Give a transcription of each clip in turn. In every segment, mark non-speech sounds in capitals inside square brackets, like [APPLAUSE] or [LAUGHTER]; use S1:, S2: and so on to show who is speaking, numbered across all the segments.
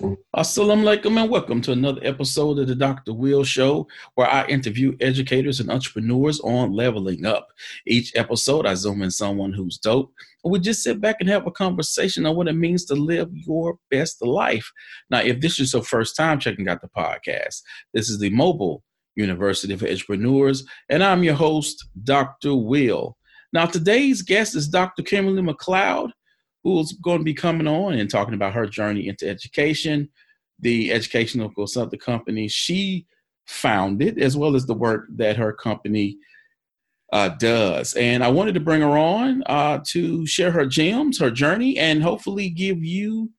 S1: Assalamu alaikum and welcome to another episode of the Dr. Will Show, where I interview educators and entrepreneurs on leveling up. Each episode, I zoom in someone who's dope, and we just sit back and have a conversation on what it means to live your best life. Now, if this is your first time checking out the podcast, this is the Mobile University for Entrepreneurs, and I'm your host, Dr. Will. Now, today's guest is Dr. Kimberly McLeod who's going to be coming on and talking about her journey into education, the educational consulting company she founded, as well as the work that her company uh, does. And I wanted to bring her on uh, to share her gems, her journey, and hopefully give you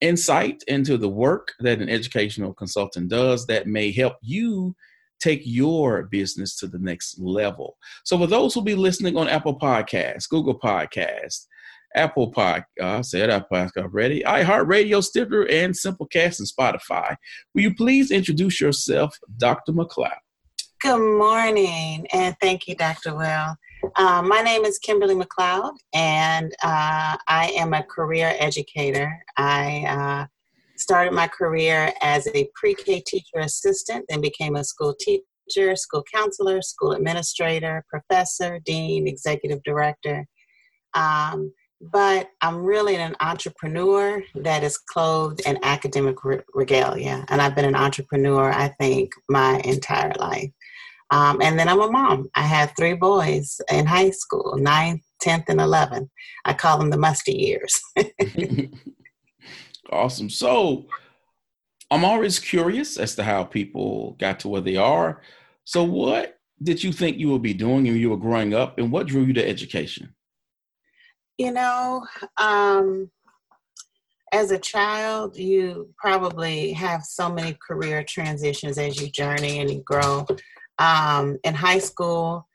S1: insight into the work that an educational consultant does that may help you take your business to the next level. So, for those who'll be listening on Apple Podcasts, Google Podcasts, Apple Podcast, I said Apple Podcast already, iHeartRadio, Stitcher, and Simplecast and Spotify. Will you please introduce yourself, Dr. McLeod?
S2: Good morning, and thank you, Dr. Will. Uh, my name is Kimberly McLeod, and uh, I am a career educator. I uh, started my career as a pre K teacher assistant, then became a school teacher, school counselor, school administrator, professor, dean, executive director. Um, but I'm really an entrepreneur that is clothed in academic regalia. And I've been an entrepreneur, I think, my entire life. Um, and then I'm a mom. I had three boys in high school, ninth, 10th, and 11th. I call them the musty years. [LAUGHS] [LAUGHS]
S1: awesome. So I'm always curious as to how people got to where they are. So, what did you think you would be doing when you were growing up, and what drew you to education?
S2: You know, um, as a child, you probably have so many career transitions as you journey and you grow. Um, in high school,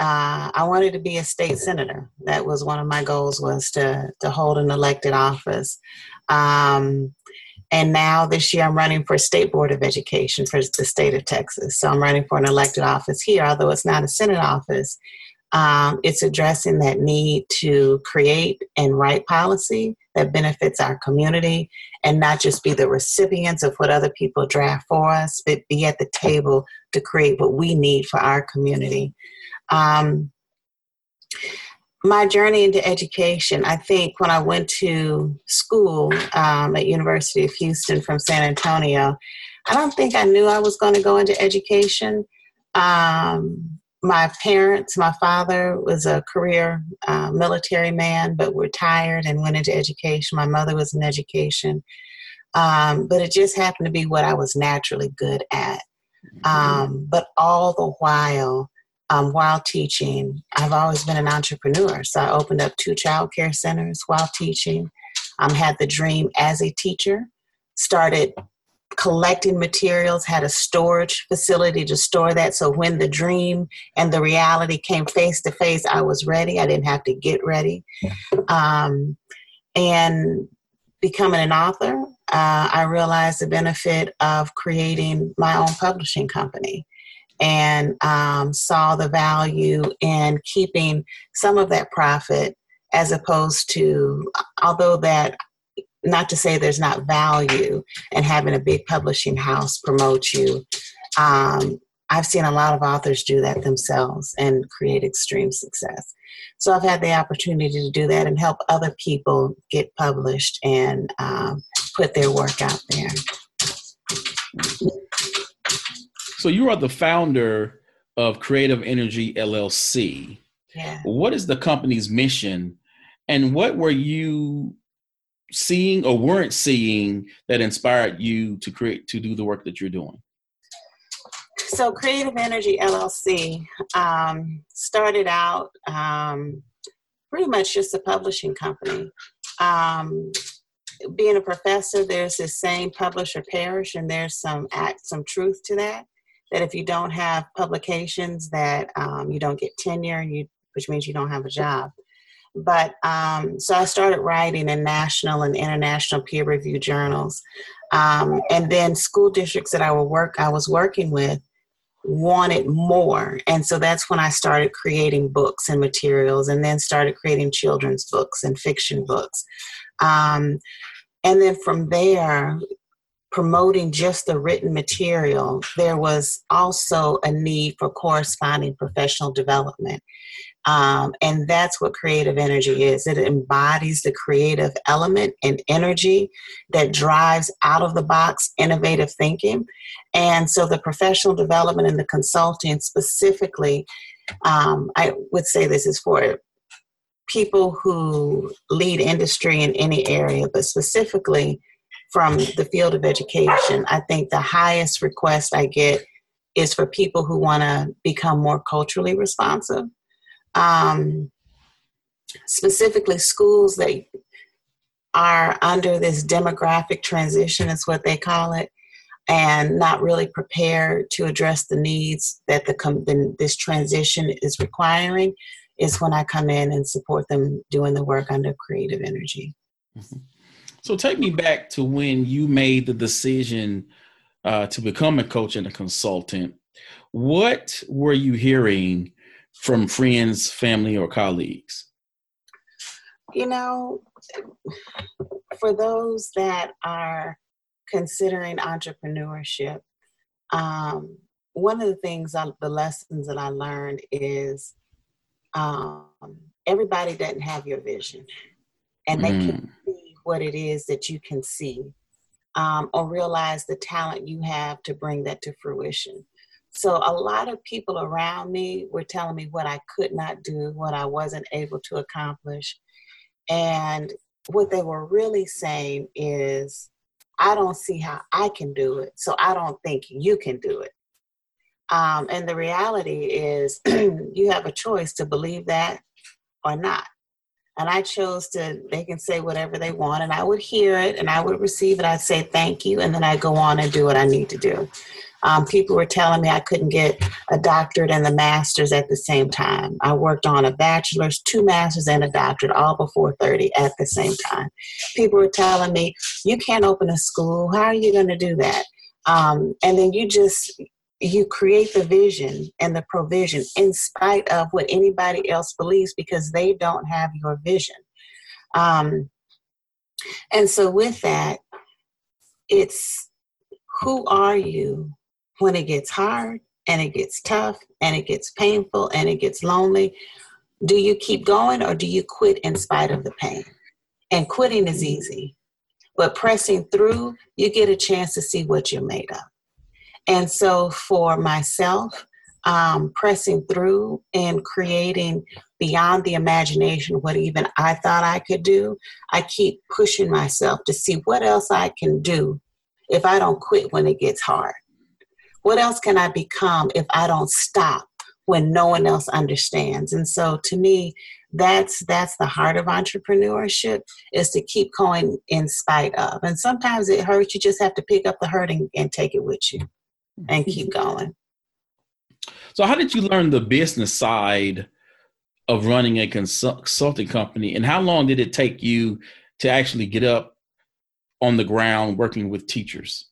S2: uh, I wanted to be a state senator. That was one of my goals was to to hold an elected office. Um, and now this year I'm running for state board of education for the state of Texas. So I'm running for an elected office here, although it's not a senate office. Um, it's addressing that need to create and write policy that benefits our community and not just be the recipients of what other people draft for us, but be at the table to create what we need for our community. Um, my journey into education, I think when I went to school um, at University of Houston from San Antonio, I don't think I knew I was going to go into education. Um, my parents, my father was a career uh, military man, but retired and went into education. My mother was in education. Um, but it just happened to be what I was naturally good at. Um, but all the while, um, while teaching, I've always been an entrepreneur. So I opened up two child care centers while teaching. Um, had the dream as a teacher, started collecting materials, had a storage facility to store that. So when the dream and the reality came face to face, I was ready. I didn't have to get ready. Um, and becoming an author, uh, I realized the benefit of creating my own publishing company and um, saw the value in keeping some of that profit as opposed to, although that not to say there's not value in having a big publishing house promote you. Um, I've seen a lot of authors do that themselves and create extreme success. So I've had the opportunity to do that and help other people get published and um, put their work out there.
S1: So you are the founder of Creative Energy LLC.
S2: Yeah.
S1: What is the company's mission and what were you seeing or weren't seeing that inspired you to create to do the work that you're doing?
S2: So, Creative Energy LLC um, started out um, pretty much just a publishing company. Um, being a professor, there's this same publish or perish, and there's some act, some truth to that. That if you don't have publications, that um, you don't get tenure, you, which means you don't have a job. But um, so I started writing in national and international peer review journals. Um, and then school districts that I would work I was working with wanted more. And so that's when I started creating books and materials and then started creating children's books and fiction books. Um, and then from there, promoting just the written material, there was also a need for corresponding professional development. Um, and that's what creative energy is it embodies the creative element and energy that drives out of the box innovative thinking. And so the professional development and the consulting specifically, um, I would say this is for people who lead industry in any area, but specifically from the field of education, I think the highest request I get is for people who want to become more culturally responsive. Um, specifically, schools that are under this demographic transition, is what they call it, and not really prepared to address the needs that the, the this transition is requiring is when I come in and support them doing the work under creative energy.
S1: Mm-hmm. So take me back to when you made the decision uh, to become a coach and a consultant. What were you hearing from friends, family, or colleagues?
S2: You know, for those that are considering entrepreneurship, um, one of the things, I, the lessons that I learned is um, everybody doesn't have your vision, and they mm. can see what it is that you can see, um, or realize the talent you have to bring that to fruition. So a lot of people around me were telling me what I could not do, what I wasn't able to accomplish, and what they were really saying is, I don't see how I can do it, so I don't think you can do it. Um, and the reality is, [CLEARS THROAT] you have a choice to believe that or not. And I chose to, they can say whatever they want, and I would hear it and I would receive it. I'd say thank you, and then I go on and do what I need to do. Um, people were telling me I couldn't get a doctorate and the master's at the same time. I worked on a bachelor's, two masters, and a doctorate all before 30 at the same time. People were telling me, You can't open a school. How are you going to do that? Um, and then you just you create the vision and the provision in spite of what anybody else believes because they don't have your vision. Um, and so, with that, it's who are you when it gets hard and it gets tough and it gets painful and it gets lonely? Do you keep going or do you quit in spite of the pain? And quitting is easy, but pressing through, you get a chance to see what you're made of. And so for myself, um, pressing through and creating beyond the imagination what even I thought I could do, I keep pushing myself to see what else I can do if I don't quit when it gets hard. What else can I become if I don't stop when no one else understands? And so to me, that's that's the heart of entrepreneurship is to keep going in spite of. And sometimes it hurts. You just have to pick up the hurt and, and take it with you and mm-hmm. keep going.
S1: So, how did you learn the business side of running a consulting company, and how long did it take you to actually get up on the ground working with teachers?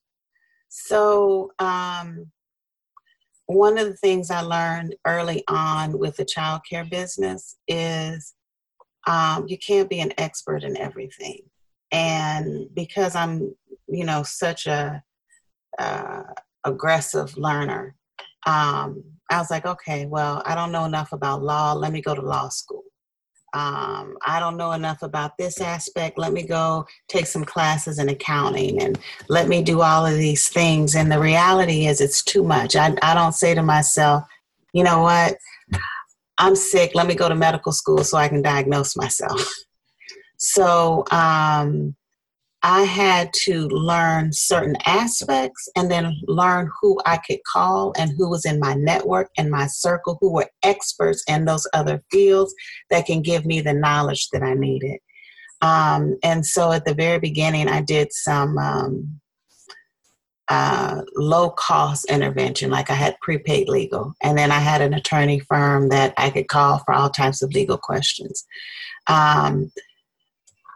S2: So, um, one of the things I learned early on with the childcare business is um, you can't be an expert in everything. And because I'm, you know, such a uh, aggressive learner. Um, I was like, okay, well, I don't know enough about law. Let me go to law school. Um, I don't know enough about this aspect. Let me go take some classes in accounting and let me do all of these things. And the reality is, it's too much. I, I don't say to myself, you know what? I'm sick. Let me go to medical school so I can diagnose myself. [LAUGHS] so, um, I had to learn certain aspects and then learn who I could call and who was in my network and my circle who were experts in those other fields that can give me the knowledge that I needed. Um, and so at the very beginning, I did some um, uh, low cost intervention, like I had prepaid legal. And then I had an attorney firm that I could call for all types of legal questions. Um,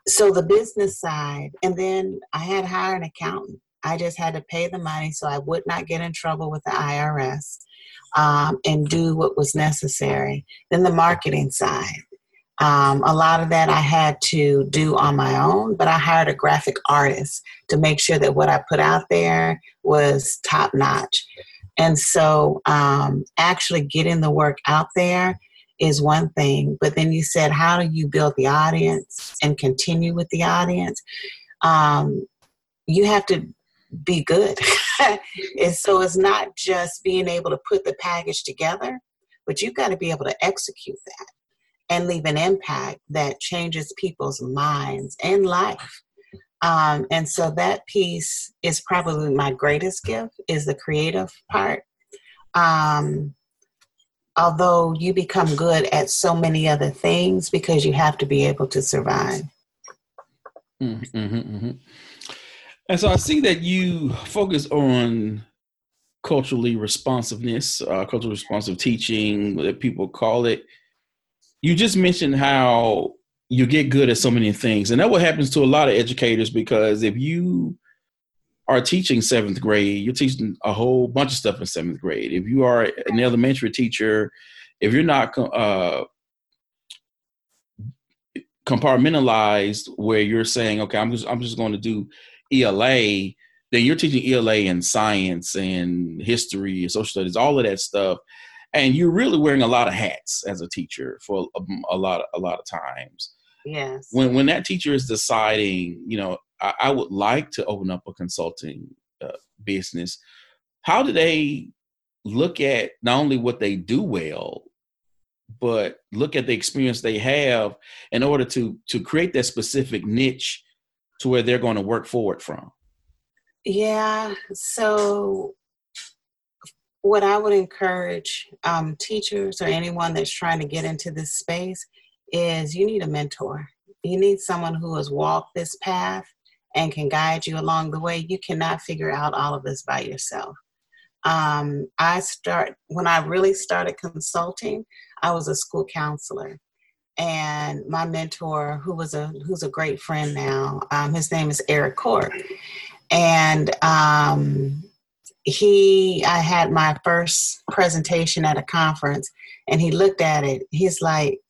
S2: so the business side, and then I had to hire an accountant. I just had to pay the money so I would not get in trouble with the IRS um, and do what was necessary. Then the marketing side. Um, a lot of that I had to do on my own, but I hired a graphic artist to make sure that what I put out there was top notch. And so, um, actually getting the work out there is one thing, but then you said, how do you build the audience and continue with the audience? Um, you have to be good. [LAUGHS] and so it's not just being able to put the package together, but you've got to be able to execute that and leave an impact that changes people's minds and life. Um, and so that piece is probably my greatest gift is the creative part. Um, although you become good at so many other things because you have to be able to survive.
S1: Mm-hmm, mm-hmm. And so I see that you focus on culturally responsiveness, uh, culturally responsive teaching, that people call it. You just mentioned how you get good at so many things, and that what happens to a lot of educators because if you are teaching seventh grade, you're teaching a whole bunch of stuff in seventh grade. If you are an elementary teacher, if you're not uh, compartmentalized, where you're saying, okay, I'm just I'm just going to do ELA, then you're teaching ELA and science and history and social studies, all of that stuff, and you're really wearing a lot of hats as a teacher for a, a lot of, a lot of times.
S2: Yes.
S1: When when that teacher is deciding, you know, I, would like to open up a consulting uh, business. How do they look at not only what they do well, but look at the experience they have in order to to create that specific niche to where they're going to work forward from?
S2: Yeah. So, what I would encourage um, teachers or anyone that's trying to get into this space is you need a mentor. You need someone who has walked this path and can guide you along the way. You cannot figure out all of this by yourself. Um, I start when I really started consulting. I was a school counselor, and my mentor, who was a who's a great friend now, um, his name is Eric Court, and um, he I had my first presentation at a conference, and he looked at it. He's like,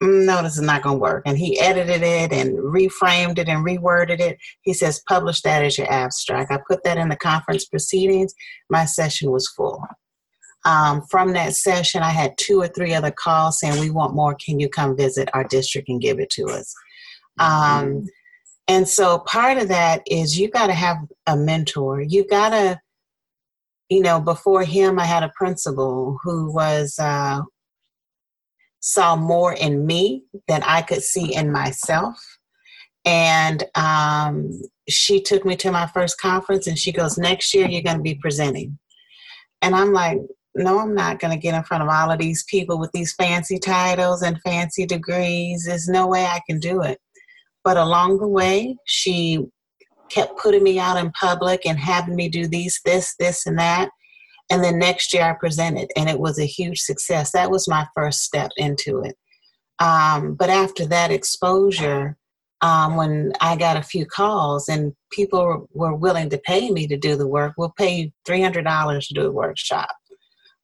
S2: "No, this is not going to work." And he edited it and reframed it and reworded it. He says, "Publish that as your abstract." I put that in the conference proceedings. My session was full. Um, from that session, I had two or three other calls saying, We want more. Can you come visit our district and give it to us? Um, and so part of that is you got to have a mentor. You got to, you know, before him, I had a principal who was, uh, saw more in me than I could see in myself. And um, she took me to my first conference and she goes, Next year, you're going to be presenting. And I'm like, no, I'm not going to get in front of all of these people with these fancy titles and fancy degrees. There's no way I can do it. But along the way, she kept putting me out in public and having me do these, this, this, and that. And then next year I presented, and it was a huge success. That was my first step into it. Um, but after that exposure, um, when I got a few calls and people were willing to pay me to do the work, we'll pay you $300 to do a workshop.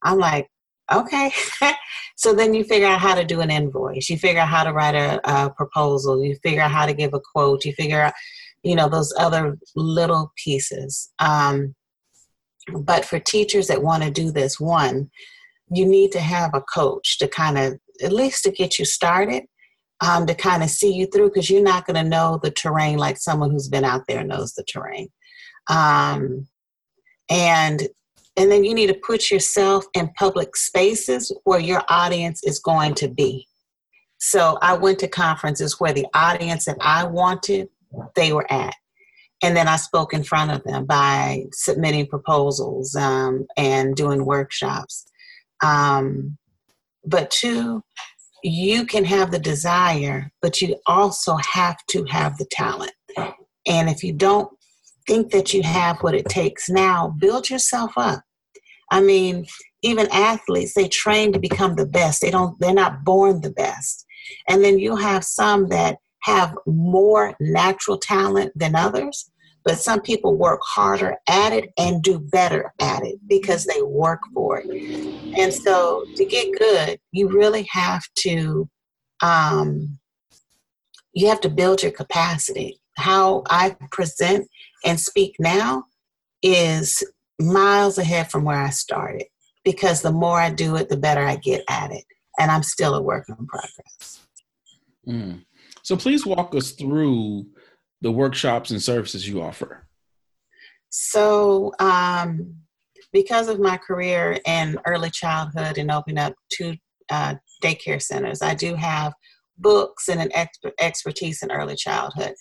S2: I'm like, okay. [LAUGHS] so then you figure out how to do an invoice. You figure out how to write a, a, proposal. You figure out how to give a quote. You figure out, you know, those other little pieces. Um, but for teachers that want to do this, one, you need to have a coach to kind of, at least to get you started, um, to kind of see you through, because you're not going to know the terrain like someone who's been out there knows the terrain. Um, and and then you need to put yourself in public spaces where your audience is going to be. So I went to conferences where the audience that I wanted, they were at. And then I spoke in front of them by submitting proposals um, and doing workshops. Um, but two, you can have the desire, but you also have to have the talent. And if you don't think that you have what it takes now, build yourself up. I mean, even athletes, they train to become the best. They don't, they're not born the best. And then you have some that have more natural talent than others, but some people work harder at it and do better at it because they work for it. And so to get good, you really have to um, you have to build your capacity. How I present and speak now is miles ahead from where I started because the more I do it, the better I get at it. And I'm still a work in progress.
S1: Mm. So please walk us through the workshops and services you offer.
S2: So, um, because of my career in early childhood and opening up two uh, daycare centers, I do have books and an exp- expertise in early childhood.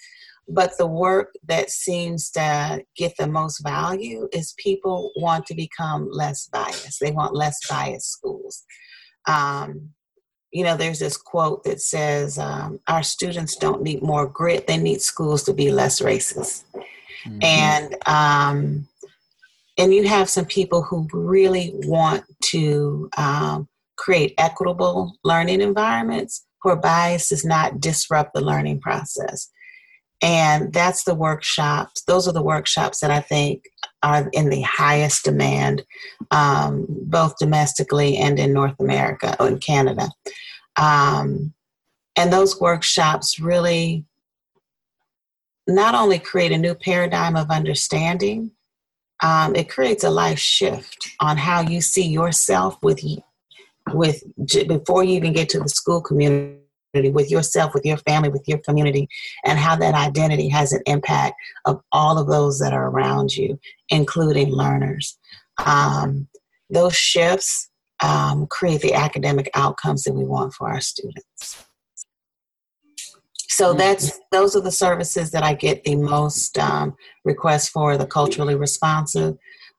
S2: But the work that seems to get the most value is people want to become less biased. They want less biased schools. Um, you know, there's this quote that says, um, Our students don't need more grit, they need schools to be less racist. Mm-hmm. And um, and you have some people who really want to um, create equitable learning environments where bias does not disrupt the learning process. And that's the workshops, those are the workshops that I think are in the highest demand, um, both domestically and in North America or in Canada. Um, and those workshops really not only create a new paradigm of understanding, um, it creates a life shift on how you see yourself with with before you even get to the school community with yourself with your family with your community and how that identity has an impact of all of those that are around you including learners um, those shifts um, create the academic outcomes that we want for our students so mm-hmm. that's those are the services that i get the most um, requests for the culturally responsive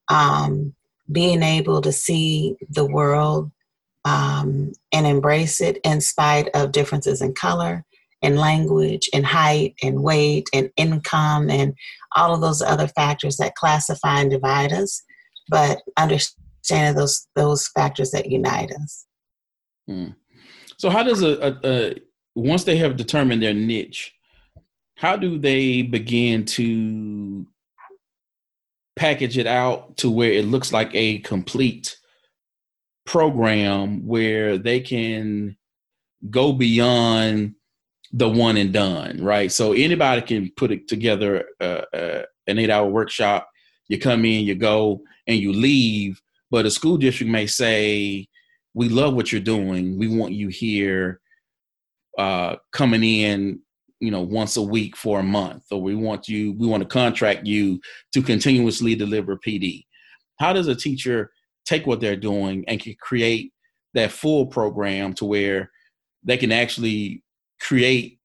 S2: um, being able to see the world um, and embrace it in spite of differences in color and language and height and weight and income and all of those other factors that classify and divide us, but understanding those those factors that unite us.
S1: Hmm. So, how does a, a, a once they have determined their niche, how do they begin to package it out to where it looks like a complete program where they can go beyond the one and done, right? So anybody can put it together uh, uh, an eight hour workshop. You come in, you go, and you leave. But a school district may say, "We love what you're doing. We want you here, uh, coming in, you know, once a week for a month, or we want you, we want to contract you to continuously deliver PD." How does a teacher take what they're doing and can create that full program to where they can actually create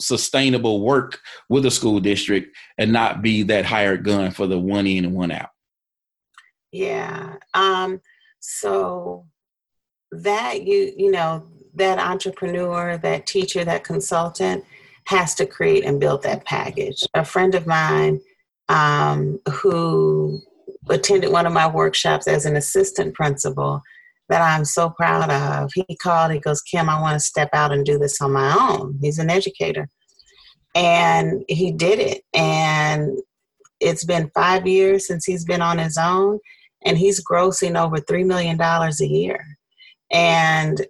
S1: sustainable work with a school district and not be that hired gun for the one in and one out.
S2: Yeah. Um, so that you you know that entrepreneur, that teacher, that consultant has to create and build that package. A friend of mine um, who attended one of my workshops as an assistant principal that I'm so proud of. He called, he goes, Kim, I want to step out and do this on my own. He's an educator. And he did it. And it's been five years since he's been on his own, and he's grossing over $3 million a year. And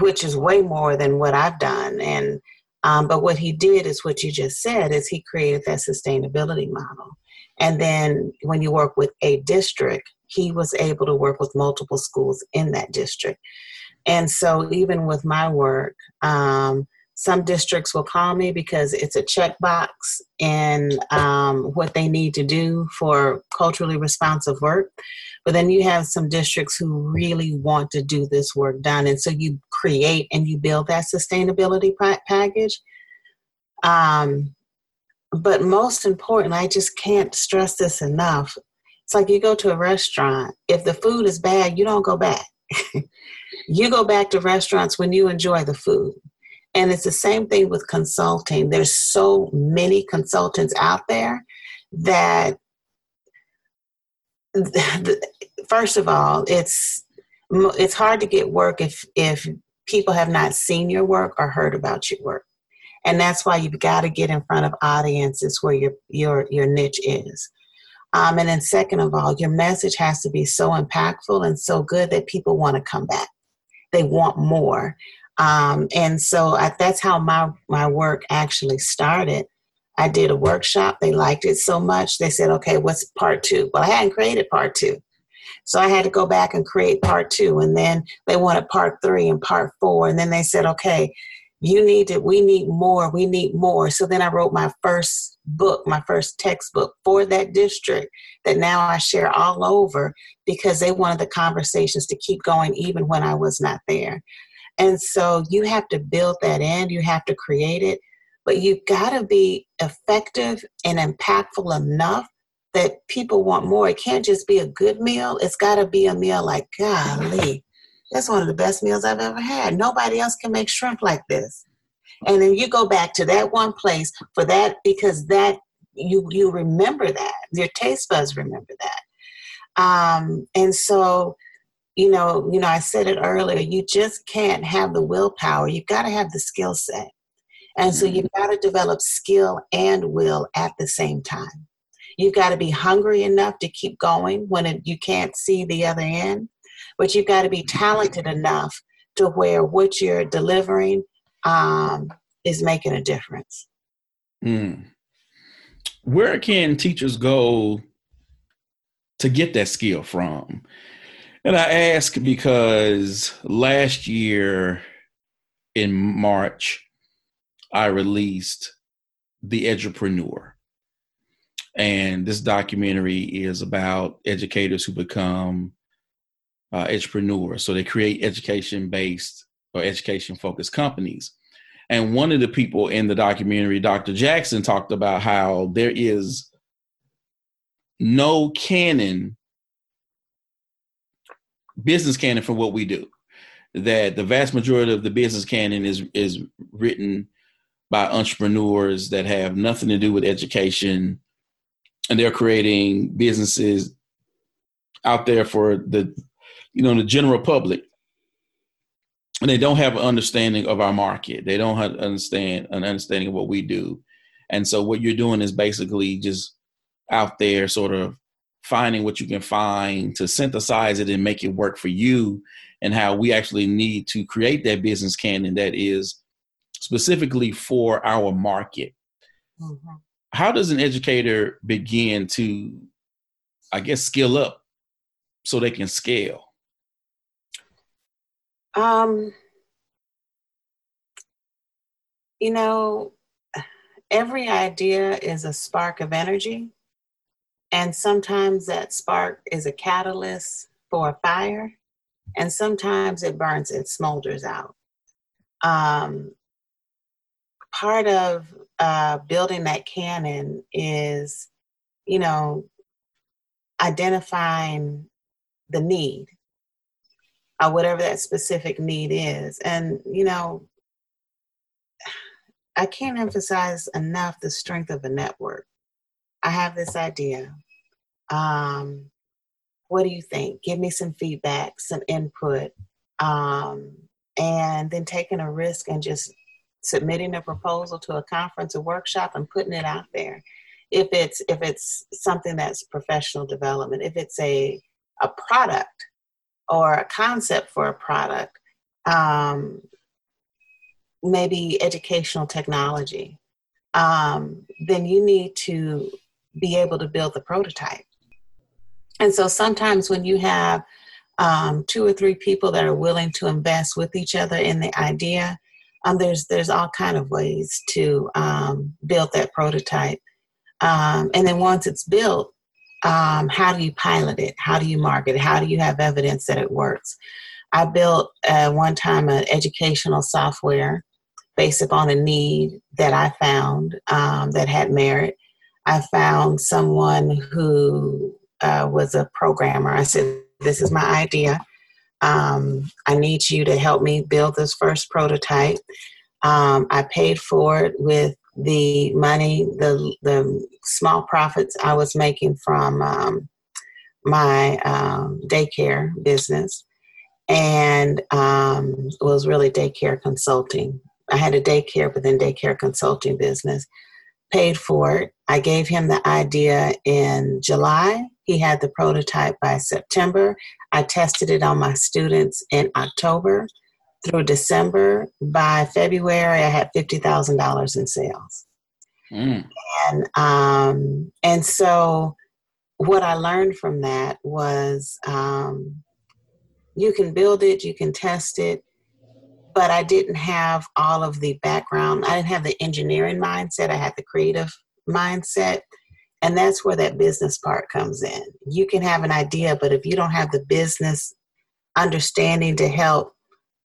S2: which is way more than what I've done. And um, but what he did is what you just said is he created that sustainability model and then when you work with a district, he was able to work with multiple schools in that district. And so, even with my work, um, some districts will call me because it's a checkbox in um, what they need to do for culturally responsive work. But then you have some districts who really want to do this work done. And so you create and you build that sustainability package. Um, but most important, I just can't stress this enough. It's like you go to a restaurant. If the food is bad, you don't go back. [LAUGHS] you go back to restaurants when you enjoy the food. And it's the same thing with consulting. There's so many consultants out there that first of all, it's it's hard to get work if if people have not seen your work or heard about your work. And that's why you've got to get in front of audiences where your your your niche is. Um, and then second of all, your message has to be so impactful and so good that people want to come back. They want more. Um, and so I, that's how my my work actually started. I did a workshop. They liked it so much. They said, okay, what's part two? Well, I hadn't created part two. So I had to go back and create part two. And then they wanted part three and part four. And then they said, okay, you need it. We need more. We need more. So then I wrote my first book, my first textbook for that district that now I share all over because they wanted the conversations to keep going even when I was not there. And so you have to build that in, you have to create it, but you've got to be effective and impactful enough that people want more. It can't just be a good meal, it's got to be a meal like, golly, that's one of the best meals I've ever had. Nobody else can make shrimp like this. And then you go back to that one place for that because that you you remember that. Your taste buds remember that. Um, and so you know you know i said it earlier you just can't have the willpower. You've got to have the skill set. And so you've got to develop skill and will at the same time. You've got to be hungry enough to keep going when it, you can't see the other end but you've got to be talented enough to where what you're delivering um, is making a difference
S1: mm. where can teachers go to get that skill from and I ask because last year in March, I released The Edupreneur. And this documentary is about educators who become uh, edupreneurs. So they create education based or education focused companies. And one of the people in the documentary, Dr. Jackson, talked about how there is no canon business canon for what we do. That the vast majority of the business canon is is written by entrepreneurs that have nothing to do with education, and they're creating businesses out there for the you know the general public and they don't have an understanding of our market. They don't have understand an understanding of what we do. And so what you're doing is basically just out there sort of finding what you can find to synthesize it and make it work for you and how we actually need to create that business canon that is specifically for our market. Mm-hmm. how does an educator begin to i guess skill up so they can scale
S2: um you know every idea is a spark of energy and sometimes that spark is a catalyst for a fire, and sometimes it burns, it smolders out. Um, part of uh, building that canon is, you know, identifying the need, uh, whatever that specific need is. And, you know, I can't emphasize enough the strength of a network. I have this idea. Um, what do you think? Give me some feedback, some input, um, and then taking a risk and just submitting a proposal to a conference or workshop and putting it out there. If it's if it's something that's professional development, if it's a a product or a concept for a product, um, maybe educational technology, um, then you need to be able to build the prototype. And so sometimes when you have um, two or three people that are willing to invest with each other in the idea, um, there's there's all kind of ways to um, build that prototype. Um, and then once it's built, um, how do you pilot it? How do you market it? How do you have evidence that it works? I built uh, one time an educational software based upon a need that I found um, that had merit. I found someone who uh, was a programmer. I said, This is my idea. Um, I need you to help me build this first prototype. Um, I paid for it with the money, the, the small profits I was making from um, my um, daycare business. And um, it was really daycare consulting I had a daycare, but then daycare consulting business. Paid for it. I gave him the idea in July. He had the prototype by September. I tested it on my students in October through December. By February, I had fifty thousand dollars in sales. Mm. And um, and so what I learned from that was um, you can build it, you can test it, but I didn't have all of the background. I didn't have the engineering mindset. I had the creative mindset. And that's where that business part comes in. You can have an idea, but if you don't have the business understanding to help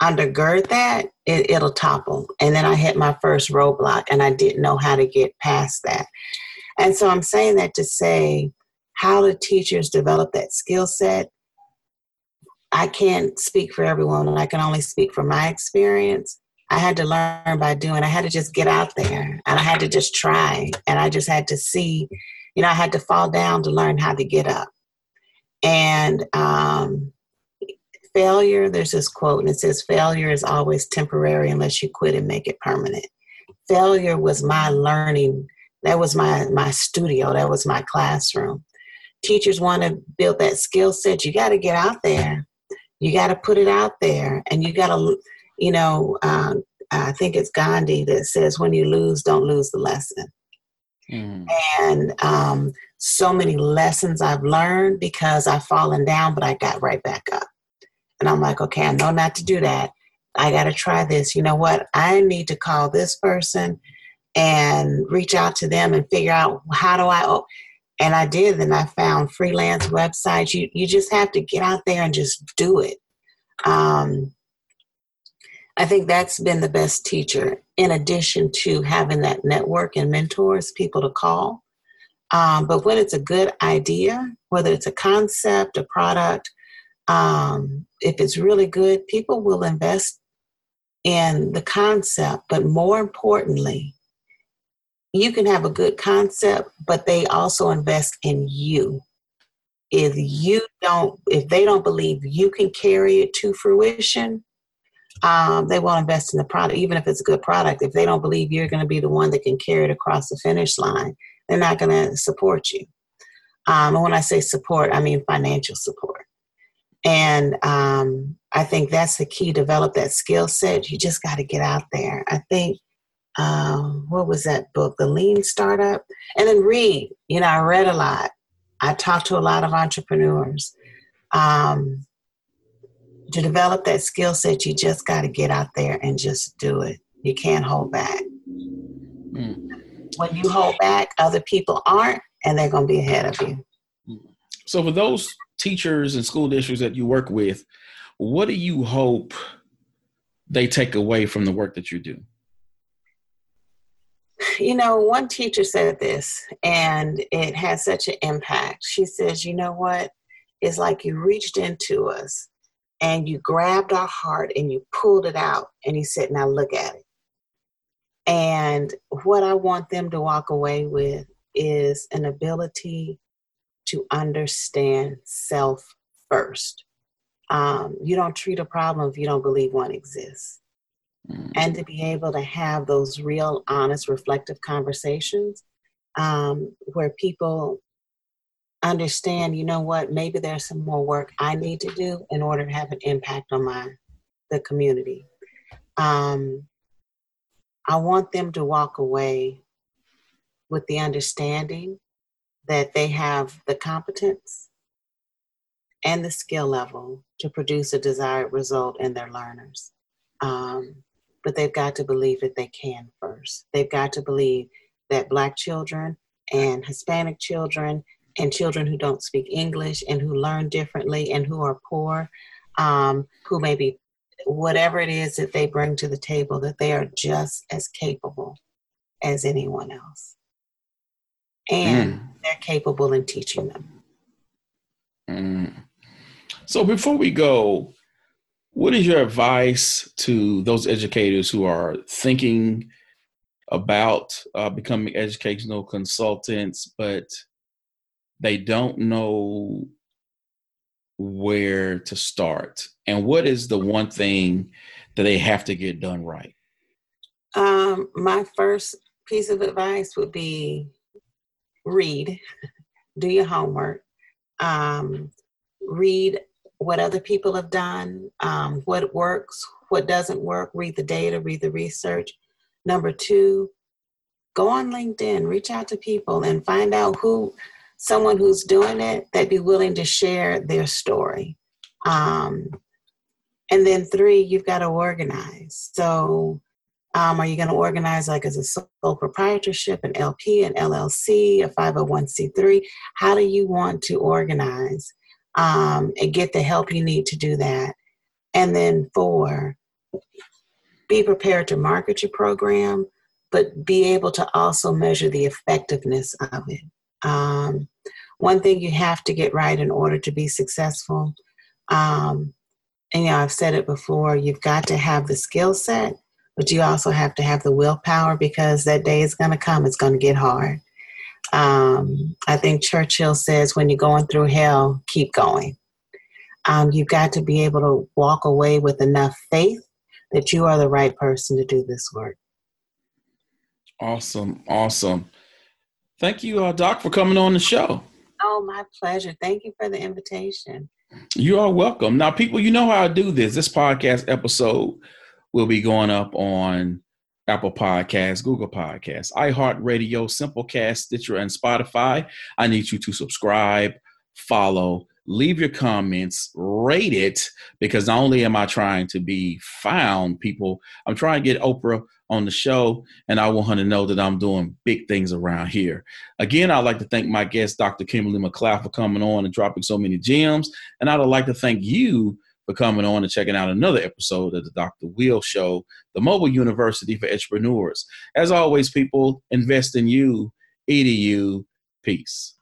S2: undergird that, it, it'll topple. And then I hit my first roadblock and I didn't know how to get past that. And so I'm saying that to say, how do teachers develop that skill set? I can't speak for everyone, and I can only speak from my experience. I had to learn by doing. I had to just get out there, and I had to just try, and I just had to see. You know, I had to fall down to learn how to get up. And um, failure, there's this quote, and it says, "Failure is always temporary unless you quit and make it permanent." Failure was my learning. That was my my studio. That was my classroom. Teachers want to build that skill set. You got to get out there you got to put it out there and you got to you know um, i think it's gandhi that says when you lose don't lose the lesson mm. and um, so many lessons i've learned because i've fallen down but i got right back up and i'm like okay i know not to do that i got to try this you know what i need to call this person and reach out to them and figure out how do i oh, and I did. And I found freelance websites. You you just have to get out there and just do it. Um, I think that's been the best teacher. In addition to having that network and mentors, people to call. Um, but when it's a good idea, whether it's a concept, a product, um, if it's really good, people will invest in the concept. But more importantly, you can have a good concept, but they also invest in you. If you don't, if they don't believe you can carry it to fruition, um, they won't invest in the product, even if it's a good product. If they don't believe you're going to be the one that can carry it across the finish line, they're not going to support you. Um, and when I say support, I mean financial support. And um, I think that's the key. Develop that skill set. You just got to get out there. I think um, what was that book, The Lean Startup? And then read. You know, I read a lot. I talked to a lot of entrepreneurs. Um, to develop that skill set, you just got to get out there and just do it. You can't hold back. Mm. When you hold back, other people aren't, and they're going to be ahead of you.
S1: So, for those teachers and school districts that you work with, what do you hope they take away from the work that you do?
S2: you know, one teacher said this, and it had such an impact. She says, You know what? It's like you reached into us and you grabbed our heart and you pulled it out, and you said, Now look at it. And what I want them to walk away with is an ability to understand self first. Um, you don't treat a problem if you don't believe one exists. Mm. and to be able to have those real, honest, reflective conversations um, where people understand, you know what, maybe there's some more work I need to do in order to have an impact on my the community. Um, I want them to walk away with the understanding that they have the competence and the skill level to produce a desired result in their learners. Um, but they've got to believe that they can first. They've got to believe that Black children and Hispanic children and children who don't speak English and who learn differently and who are poor, um, who maybe whatever it is that they bring to the table, that they are just as capable as anyone else. And mm. they're capable in teaching them.
S1: Mm. So before we go, what is your advice to those educators who are thinking about uh, becoming educational consultants, but they don't know where to start? And what is the one thing that they have to get done right?
S2: Um, my first piece of advice would be read, do your homework, um, read what other people have done, um, what works, what doesn't work, read the data, read the research. Number two, go on LinkedIn, reach out to people and find out who someone who's doing it that be willing to share their story. Um, and then three, you've got to organize. So, um, are you going to organize like as a sole proprietorship, an LP, an LLC, a 501c3? How do you want to organize um, and get the help you need to do that? And then four, be prepared to market your program, but be able to also measure the effectiveness of it. Um, one thing you have to get right in order to be successful, um, and you know, I've said it before, you've got to have the skill set, but you also have to have the willpower because that day is going to come, it's going to get hard. Um, I think Churchill says, when you're going through hell, keep going. Um, you've got to be able to walk away with enough faith that you are the right person to do this work.
S1: Awesome. Awesome. Thank you, uh, Doc, for coming on the show.
S2: Oh, my pleasure. Thank you for the invitation.
S1: You are welcome. Now, people, you know how I do this. This podcast episode will be going up on Apple Podcasts, Google Podcasts, iHeartRadio, Simplecast, Stitcher, and Spotify. I need you to subscribe, follow, leave your comments, rate it, because not only am I trying to be found, people, I'm trying to get Oprah on the show, and I want her to know that I'm doing big things around here. Again, I'd like to thank my guest, Dr. Kimberly McLeod, for coming on and dropping so many gems. And I'd like to thank you for coming on and checking out another episode of the Dr. Will Show, the mobile university for entrepreneurs. As always, people, invest in you, edu, peace.